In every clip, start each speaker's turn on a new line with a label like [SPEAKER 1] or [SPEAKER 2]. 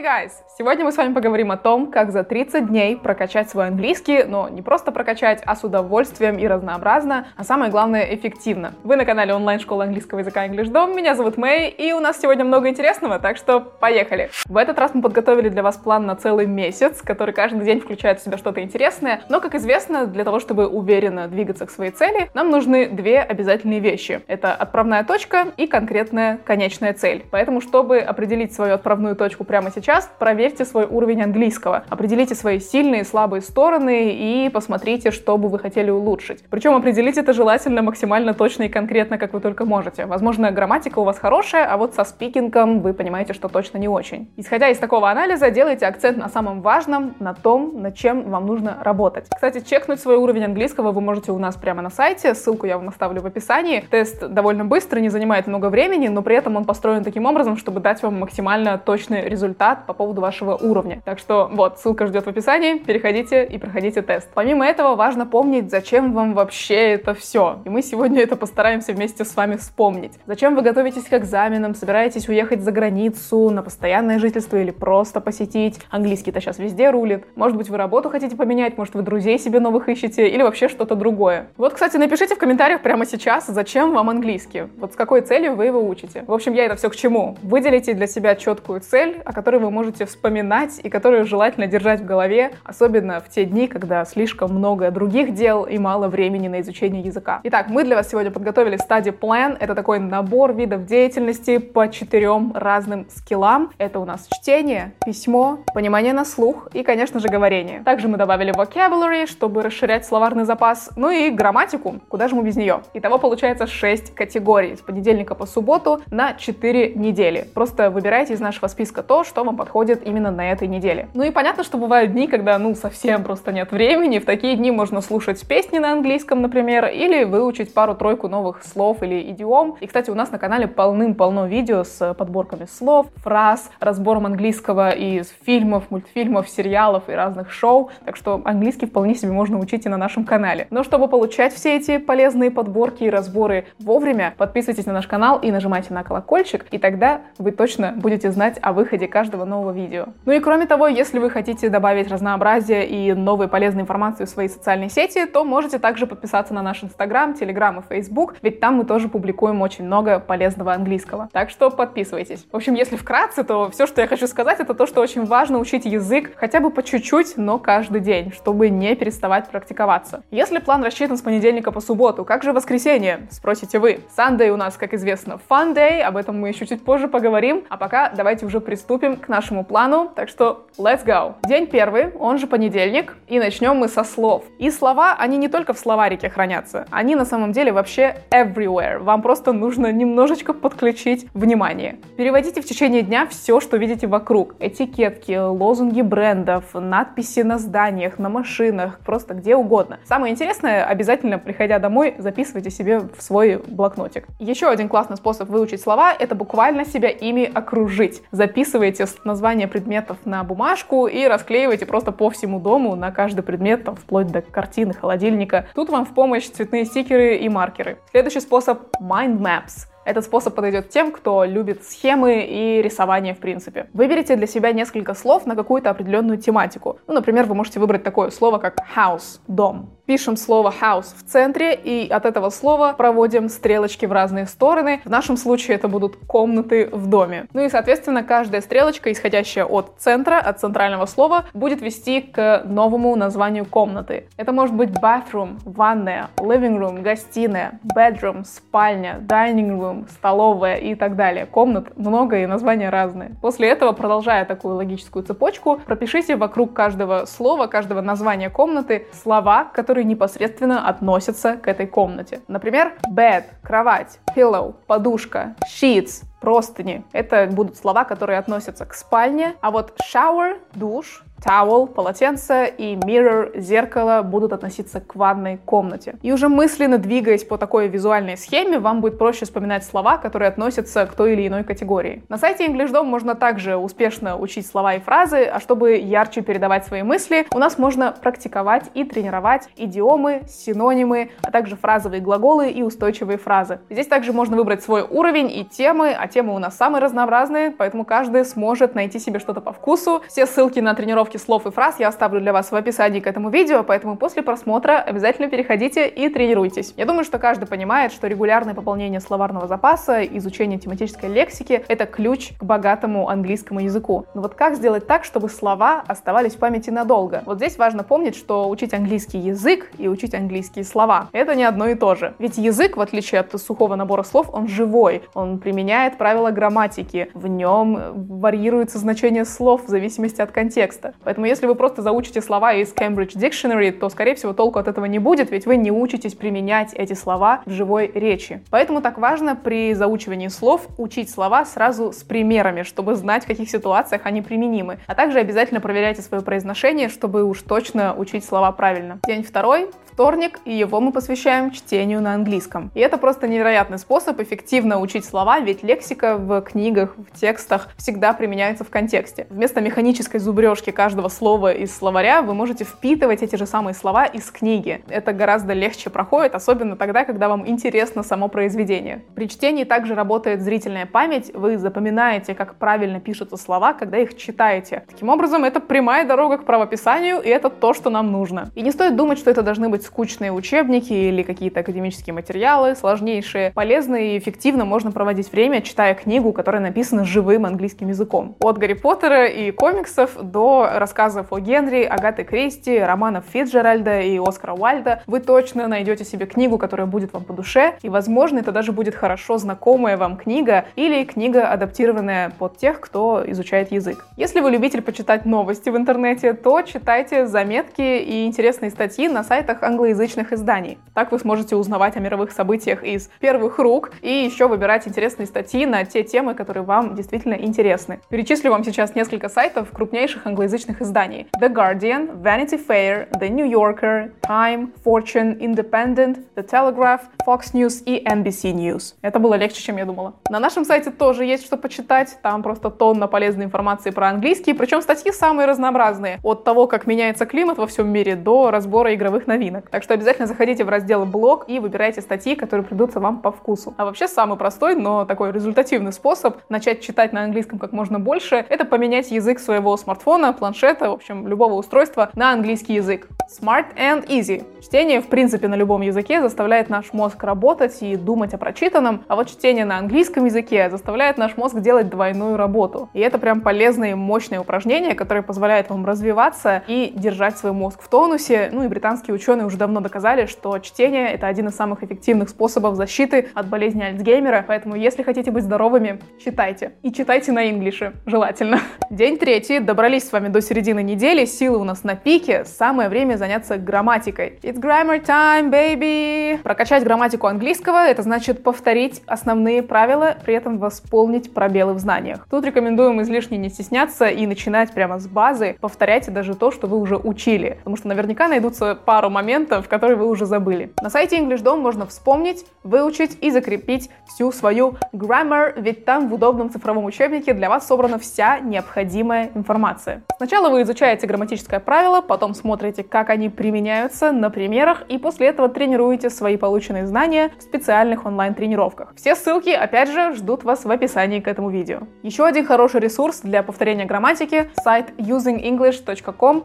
[SPEAKER 1] Hey guys! Сегодня мы с вами поговорим о том, как за 30 дней прокачать свой английский, но не просто прокачать, а с удовольствием и разнообразно, а самое главное эффективно. Вы на канале онлайн-школы английского языка English Dom, меня зовут Мэй, и у нас сегодня много интересного, так что поехали! В этот раз мы подготовили для вас план на целый месяц, который каждый день включает в себя что-то интересное, но, как известно, для того, чтобы уверенно двигаться к своей цели, нам нужны две обязательные вещи. Это отправная точка и конкретная конечная цель. Поэтому, чтобы определить свою отправную точку прямо сейчас, проверьте свой уровень английского, определите свои сильные и слабые стороны и посмотрите, что бы вы хотели улучшить. Причем определить это желательно максимально точно и конкретно, как вы только можете. Возможно, грамматика у вас хорошая, а вот со спикингом вы понимаете, что точно не очень. Исходя из такого анализа, делайте акцент на самом важном, на том, над чем вам нужно работать. Кстати, чекнуть свой уровень английского вы можете у нас прямо на сайте, ссылку я вам оставлю в описании. Тест довольно быстрый, не занимает много времени, но при этом он построен таким образом, чтобы дать вам максимально точный результат по поводу вашего уровня. Так что вот, ссылка ждет в описании, переходите и проходите тест. Помимо этого, важно помнить, зачем вам вообще это все. И мы сегодня это постараемся вместе с вами вспомнить. Зачем вы готовитесь к экзаменам, собираетесь уехать за границу на постоянное жительство или просто посетить. Английский-то сейчас везде рулит. Может быть, вы работу хотите поменять, может, вы друзей себе новых ищете или вообще что-то другое. Вот, кстати, напишите в комментариях прямо сейчас, зачем вам английский. Вот с какой целью вы его учите. В общем, я это все к чему. Выделите для себя четкую цель, о которой вы можете вспоминать и которую желательно держать в голове, особенно в те дни, когда слишком много других дел и мало времени на изучение языка. Итак, мы для вас сегодня подготовили Study Plan. Это такой набор видов деятельности по четырем разным скиллам. Это у нас чтение, письмо, понимание на слух и, конечно же, говорение. Также мы добавили vocabulary, чтобы расширять словарный запас, ну и грамматику, куда же мы без нее. Итого получается 6 категорий с понедельника по субботу на 4 недели. Просто выбирайте из нашего списка то, что вам подходит именно на этой неделе. Ну и понятно, что бывают дни, когда, ну, совсем просто нет времени. В такие дни можно слушать песни на английском, например, или выучить пару-тройку новых слов или идиом. И, кстати, у нас на канале полным-полно видео с подборками слов, фраз, разбором английского из фильмов, мультфильмов, сериалов и разных шоу. Так что английский вполне себе можно учить и на нашем канале. Но чтобы получать все эти полезные подборки и разборы вовремя, подписывайтесь на наш канал и нажимайте на колокольчик, и тогда вы точно будете знать о выходе каждого нового видео. Ну и кроме того, если вы хотите добавить разнообразие и новые полезные информации в свои социальные сети, то можете также подписаться на наш Инстаграм, Телеграм и Фейсбук, ведь там мы тоже публикуем очень много полезного английского. Так что подписывайтесь. В общем, если вкратце, то все, что я хочу сказать, это то, что очень важно учить язык хотя бы по чуть-чуть, но каждый день, чтобы не переставать практиковаться. Если план рассчитан с понедельника по субботу, как же воскресенье? Спросите вы. Sunday у нас, как известно, fun day, об этом мы еще чуть позже поговорим, а пока давайте уже приступим к нашему плану, так что let's go. День первый, он же понедельник, и начнем мы со слов. И слова, они не только в словарике хранятся, они на самом деле вообще everywhere. Вам просто нужно немножечко подключить внимание. Переводите в течение дня все, что видите вокруг. Этикетки, лозунги брендов, надписи на зданиях, на машинах, просто где угодно. Самое интересное, обязательно, приходя домой, записывайте себе в свой блокнотик. Еще один классный способ выучить слова — это буквально себя ими окружить. Записывайте название предметов на бумажку и расклеивайте просто по всему дому на каждый предмет, там, вплоть до картины, холодильника. Тут вам в помощь цветные стикеры и маркеры. Следующий способ — mind maps. Этот способ подойдет тем, кто любит схемы и рисование в принципе. Выберите для себя несколько слов на какую-то определенную тематику. Ну, например, вы можете выбрать такое слово, как house, дом. Пишем слово house в центре и от этого слова проводим стрелочки в разные стороны. В нашем случае это будут комнаты в доме. Ну и, соответственно, каждая стрелочка, исходящая от центра, от центрального слова, будет вести к новому названию комнаты. Это может быть bathroom, ванная, living room, гостиная, bedroom, спальня, dining room, столовая и так далее. Комнат много и названия разные. После этого, продолжая такую логическую цепочку, пропишите вокруг каждого слова, каждого названия комнаты слова, которые которые непосредственно относятся к этой комнате. Например, bed — кровать, pillow — подушка, sheets — простыни. Это будут слова, которые относятся к спальне. А вот shower — душ, towel, полотенце и mirror, зеркало будут относиться к ванной комнате. И уже мысленно двигаясь по такой визуальной схеме, вам будет проще вспоминать слова, которые относятся к той или иной категории. На сайте EnglishDom можно также успешно учить слова и фразы, а чтобы ярче передавать свои мысли, у нас можно практиковать и тренировать идиомы, синонимы, а также фразовые глаголы и устойчивые фразы. Здесь также можно выбрать свой уровень и темы, о темы у нас самые разнообразные, поэтому каждый сможет найти себе что-то по вкусу. Все ссылки на тренировки слов и фраз я оставлю для вас в описании к этому видео, поэтому после просмотра обязательно переходите и тренируйтесь. Я думаю, что каждый понимает, что регулярное пополнение словарного запаса, изучение тематической лексики — это ключ к богатому английскому языку. Но вот как сделать так, чтобы слова оставались в памяти надолго? Вот здесь важно помнить, что учить английский язык и учить английские слова — это не одно и то же. Ведь язык, в отличие от сухого набора слов, он живой, он применяет правила грамматики, в нем варьируется значение слов в зависимости от контекста. Поэтому если вы просто заучите слова из Cambridge Dictionary, то, скорее всего, толку от этого не будет, ведь вы не учитесь применять эти слова в живой речи. Поэтому так важно при заучивании слов учить слова сразу с примерами, чтобы знать, в каких ситуациях они применимы. А также обязательно проверяйте свое произношение, чтобы уж точно учить слова правильно. День второй вторник, и его мы посвящаем чтению на английском. И это просто невероятный способ эффективно учить слова, ведь лексика в книгах, в текстах всегда применяется в контексте. Вместо механической зубрежки каждого слова из словаря вы можете впитывать эти же самые слова из книги. Это гораздо легче проходит, особенно тогда, когда вам интересно само произведение. При чтении также работает зрительная память, вы запоминаете, как правильно пишутся слова, когда их читаете. Таким образом, это прямая дорога к правописанию, и это то, что нам нужно. И не стоит думать, что это должны быть скучные учебники или какие-то академические материалы, сложнейшие. Полезно и эффективно можно проводить время, читая книгу, которая написана живым английским языком. От Гарри Поттера и комиксов до рассказов о Генри, Агаты Кристи, романов Фитджеральда и Оскара Уальда вы точно найдете себе книгу, которая будет вам по душе, и, возможно, это даже будет хорошо знакомая вам книга или книга, адаптированная под тех, кто изучает язык. Если вы любитель почитать новости в интернете, то читайте заметки и интересные статьи на сайтах английского англоязычных изданий. Так вы сможете узнавать о мировых событиях из первых рук и еще выбирать интересные статьи на те темы, которые вам действительно интересны. Перечислю вам сейчас несколько сайтов крупнейших англоязычных изданий. The Guardian, Vanity Fair, The New Yorker, Time, Fortune, Independent, The Telegraph, Fox News и NBC News. Это было легче, чем я думала. На нашем сайте тоже есть что почитать. Там просто тонна полезной информации про английский, причем статьи самые разнообразные. От того, как меняется климат во всем мире, до разбора игровых новинок. Так что обязательно заходите в раздел блог и выбирайте статьи, которые придутся вам по вкусу. А вообще самый простой, но такой результативный способ начать читать на английском как можно больше, это поменять язык своего смартфона, планшета, в общем, любого устройства на английский язык. Smart and easy. Чтение, в принципе, на любом языке заставляет наш мозг работать и думать о прочитанном, а вот чтение на английском языке заставляет наш мозг делать двойную работу. И это прям полезное и мощное упражнение, которое позволяет вам развиваться и держать свой мозг в тонусе. Ну и британские ученые уже давно доказали, что чтение — это один из самых эффективных способов защиты от болезни Альцгеймера, поэтому если хотите быть здоровыми, читайте. И читайте на инглише, желательно. День третий, добрались с вами до середины недели, силы у нас на пике, самое время заняться грамматикой. It's grammar time, baby! Прокачать грамматику английского — это значит повторить основные правила, при этом восполнить пробелы в знаниях. Тут рекомендуем излишне не стесняться и начинать прямо с базы, повторяйте даже то, что вы уже учили, потому что наверняка найдутся пару моментов, моментов, которые вы уже забыли. На сайте EnglishDom можно вспомнить, выучить и закрепить всю свою grammar, ведь там в удобном цифровом учебнике для вас собрана вся необходимая информация. Сначала вы изучаете грамматическое правило, потом смотрите, как они применяются на примерах, и после этого тренируете свои полученные знания в специальных онлайн-тренировках. Все ссылки, опять же, ждут вас в описании к этому видео. Еще один хороший ресурс для повторения грамматики — сайт usingenglish.com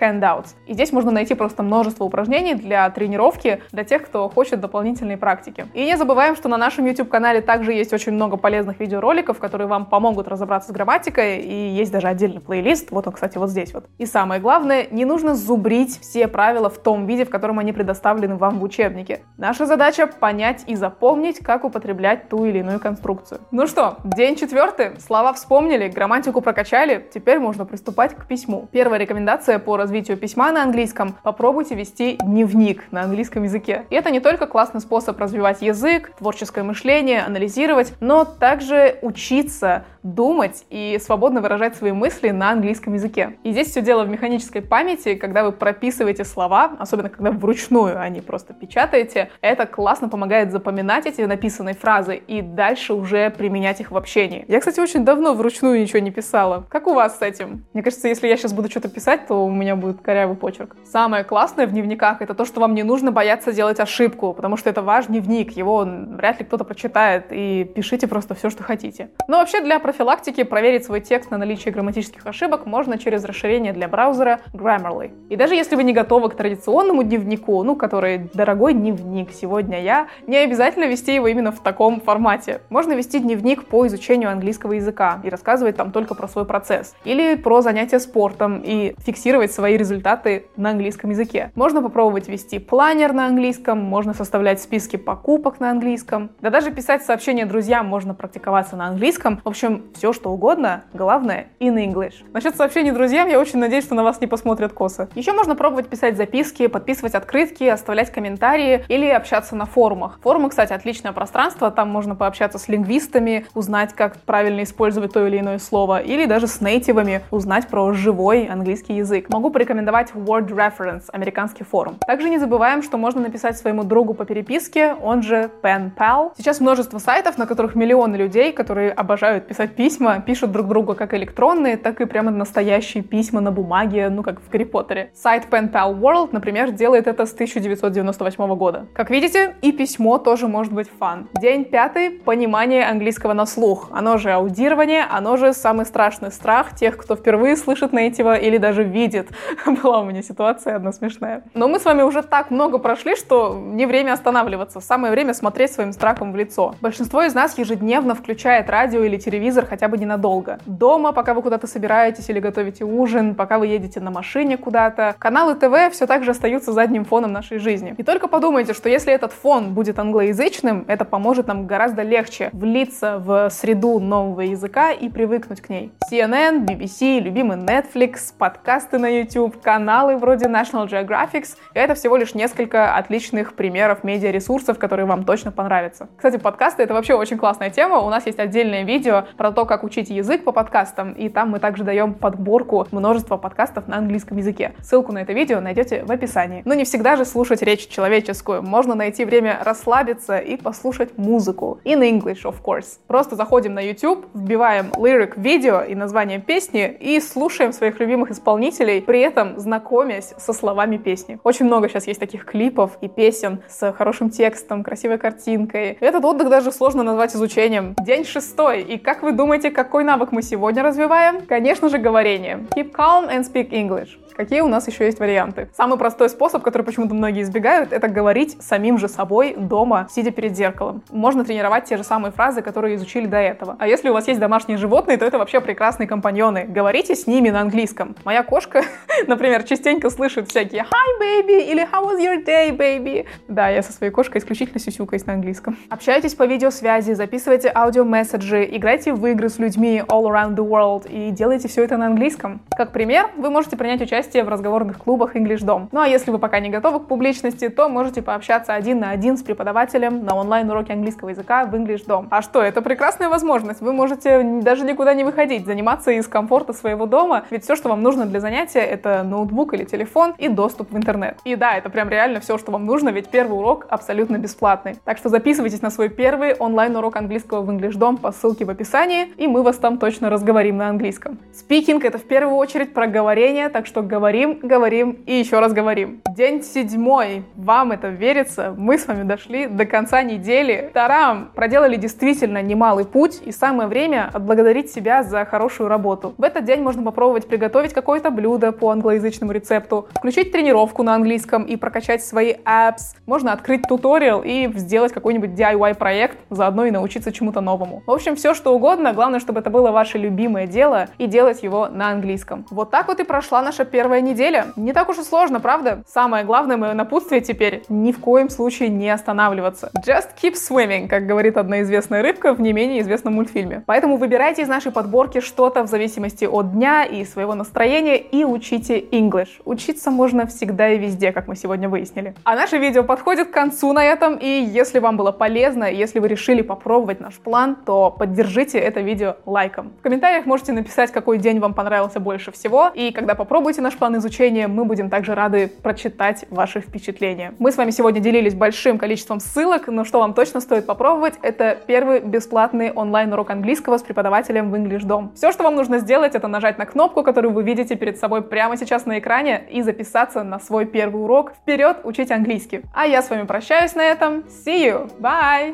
[SPEAKER 1] handouts. И здесь можно найти просто множество упражнений для тренировки для тех, кто хочет дополнительной практики. И не забываем, что на нашем YouTube-канале также есть очень много полезных видеороликов, которые вам помогут разобраться с грамматикой, и есть даже отдельный плейлист, вот он, кстати, вот здесь вот. И самое главное, не нужно зубрить все правила в том виде, в котором они предоставлены вам в учебнике. Наша задача — понять и запомнить, как употреблять ту или иную конструкцию. Ну что, день четвертый, слова вспомнили, грамматику прокачали, теперь можно приступать к письму. Первая рекомендация по развитию письма на английском — попробуйте вести дневник на английском языке. И это не только классный способ развивать язык, творческое мышление, анализировать, но также учиться думать и свободно выражать свои мысли на английском языке. И здесь все дело в механической памяти, когда вы прописываете слова, особенно когда вручную, а просто печатаете, это классно помогает запоминать эти написанные фразы и дальше уже применять их в общении. Я, кстати, очень давно вручную ничего не писала. Как у вас с этим? Мне кажется, если я сейчас буду что-то писать, то у меня будет корявый почерк. Самое классное в дневниках это то, что вам не нужно бояться делать ошибку, потому что это ваш дневник, его вряд ли кто-то прочитает, и пишите просто все, что хотите. Но вообще для профилактики проверить свой текст на наличие грамматических ошибок можно через расширение для браузера Grammarly. И даже если вы не готовы к традиционному дневнику, ну, который дорогой дневник, сегодня я, не обязательно вести его именно в таком формате. Можно вести дневник по изучению английского языка и рассказывать там только про свой процесс. Или про занятия спортом и фиксировать свои результаты на английском языке. Можно попробовать вести планер на английском, можно составлять списки покупок на английском. Да даже писать сообщения друзьям можно практиковаться на английском. В общем, все что угодно, главное in English. Насчет сообщений друзьям, я очень надеюсь, что на вас не посмотрят косо. Еще можно пробовать писать записки, подписывать открытки, оставлять комментарии или общаться на форумах. Форумы, кстати, отличное пространство, там можно пообщаться с лингвистами, узнать, как правильно использовать то или иное слово, или даже с нейтивами узнать про живой английский язык. Могу порекомендовать Word Reference, американский форум. Также не забываем, что можно написать своему другу по переписке, он же Pen Pal. Сейчас множество сайтов, на которых миллионы людей, которые обожают писать письма, пишут друг другу как электронные, так и прямо настоящие письма на бумаге, ну как в Гарри Поттере. Сайт Pen Pal World, например, делает это с 1998 года. Как видите, и письмо тоже может быть фан. День пятый — понимание английского на слух. Оно же аудирование, оно же самый страшный страх тех, кто впервые слышит нейтива или даже видит. Была у меня ситуация одна смешная. Но мы с вами уже так много прошли, что не время останавливаться. Самое время смотреть своим страхом в лицо. Большинство из нас ежедневно включает радио или телевизор хотя бы ненадолго. Дома, пока вы куда-то собираетесь или готовите ужин, пока вы едете на машине куда-то. Каналы ТВ все так же остаются задним фоном нашей жизни. И только подумайте, что если этот фон будет англоязычным, это поможет нам гораздо легче влиться в среду нового языка и привыкнуть к ней. CNN, BBC, любимый Netflix, подкасты на YouTube, каналы вроде National Geographic — это всего лишь несколько отличных примеров медиаресурсов, которые вам точно понравятся. Кстати, подкасты — это вообще очень классная тема. У нас есть отдельное видео про то, как учить язык по подкастам, и там мы также даем подборку множества подкастов на английском языке. Ссылку на это видео найдете в описании. Но не всегда же слушать речь человеческую. Можно найти время расслабиться и послушать музыку. In English, of course. Просто заходим на YouTube, вбиваем lyric видео и название песни и слушаем своих любимых исполнителей, при этом знакомясь со словами песни. Очень много сейчас есть таких клипов и песен с хорошим текстом, красивой картинкой. Этот отдых даже сложно назвать изучением. День шестой. И как вы думаете, какой навык мы сегодня развиваем? Конечно же, говорение. Keep calm and speak English. Какие у нас еще есть варианты? Самый простой способ, который почему-то многие избегают, это говорить самим же собой дома, сидя перед зеркалом. Можно тренировать те же самые фразы, которые изучили до этого. А если у вас есть домашние животные, то это вообще прекрасные компаньоны. Говорите с ними на английском. Моя кошка, например, частенько слышит всякие «Hi, baby» или «How was your day, baby?» Да, я со своей кошкой исключительно сюсюкаюсь на английском. Общайтесь по видеосвязи, записывайте аудиомесседжи, играйте в игры с людьми all around the world и делайте все это на английском. Как пример, вы можете принять участие участие в разговорных клубах English Dom. Ну а если вы пока не готовы к публичности, то можете пообщаться один на один с преподавателем на онлайн-уроке английского языка в English Dom. А что, это прекрасная возможность. Вы можете даже никуда не выходить, заниматься из комфорта своего дома, ведь все, что вам нужно для занятия, это ноутбук или телефон и доступ в интернет. И да, это прям реально все, что вам нужно, ведь первый урок абсолютно бесплатный. Так что записывайтесь на свой первый онлайн-урок английского в English Dom по ссылке в описании, и мы вас там точно разговорим на английском. Спикинг — это в первую очередь про говорение, так что говорим, говорим и еще раз говорим. День седьмой. Вам это верится? Мы с вами дошли до конца недели. Тарам! Проделали действительно немалый путь, и самое время отблагодарить себя за хорошую работу. В этот день можно попробовать приготовить какое-то блюдо по англоязычному рецепту, включить тренировку на английском и прокачать свои apps. Можно открыть туториал и сделать какой-нибудь DIY проект, заодно и научиться чему-то новому. В общем, все что угодно, главное, чтобы это было ваше любимое дело и делать его на английском. Вот так вот и прошла наша первая первая неделя. Не так уж и сложно, правда? Самое главное мое напутствие теперь — ни в коем случае не останавливаться. Just keep swimming, как говорит одна известная рыбка в не менее известном мультфильме. Поэтому выбирайте из нашей подборки что-то в зависимости от дня и своего настроения и учите English. Учиться можно всегда и везде, как мы сегодня выяснили. А наше видео подходит к концу на этом, и если вам было полезно, если вы решили попробовать наш план, то поддержите это видео лайком. В комментариях можете написать, какой день вам понравился больше всего, и когда попробуете наш план изучения, мы будем также рады прочитать ваши впечатления. Мы с вами сегодня делились большим количеством ссылок, но что вам точно стоит попробовать, это первый бесплатный онлайн-урок английского с преподавателем в English Dom. Все, что вам нужно сделать, это нажать на кнопку, которую вы видите перед собой прямо сейчас на экране, и записаться на свой первый урок. Вперед учить английский! А я с вами прощаюсь на этом. See you! Bye!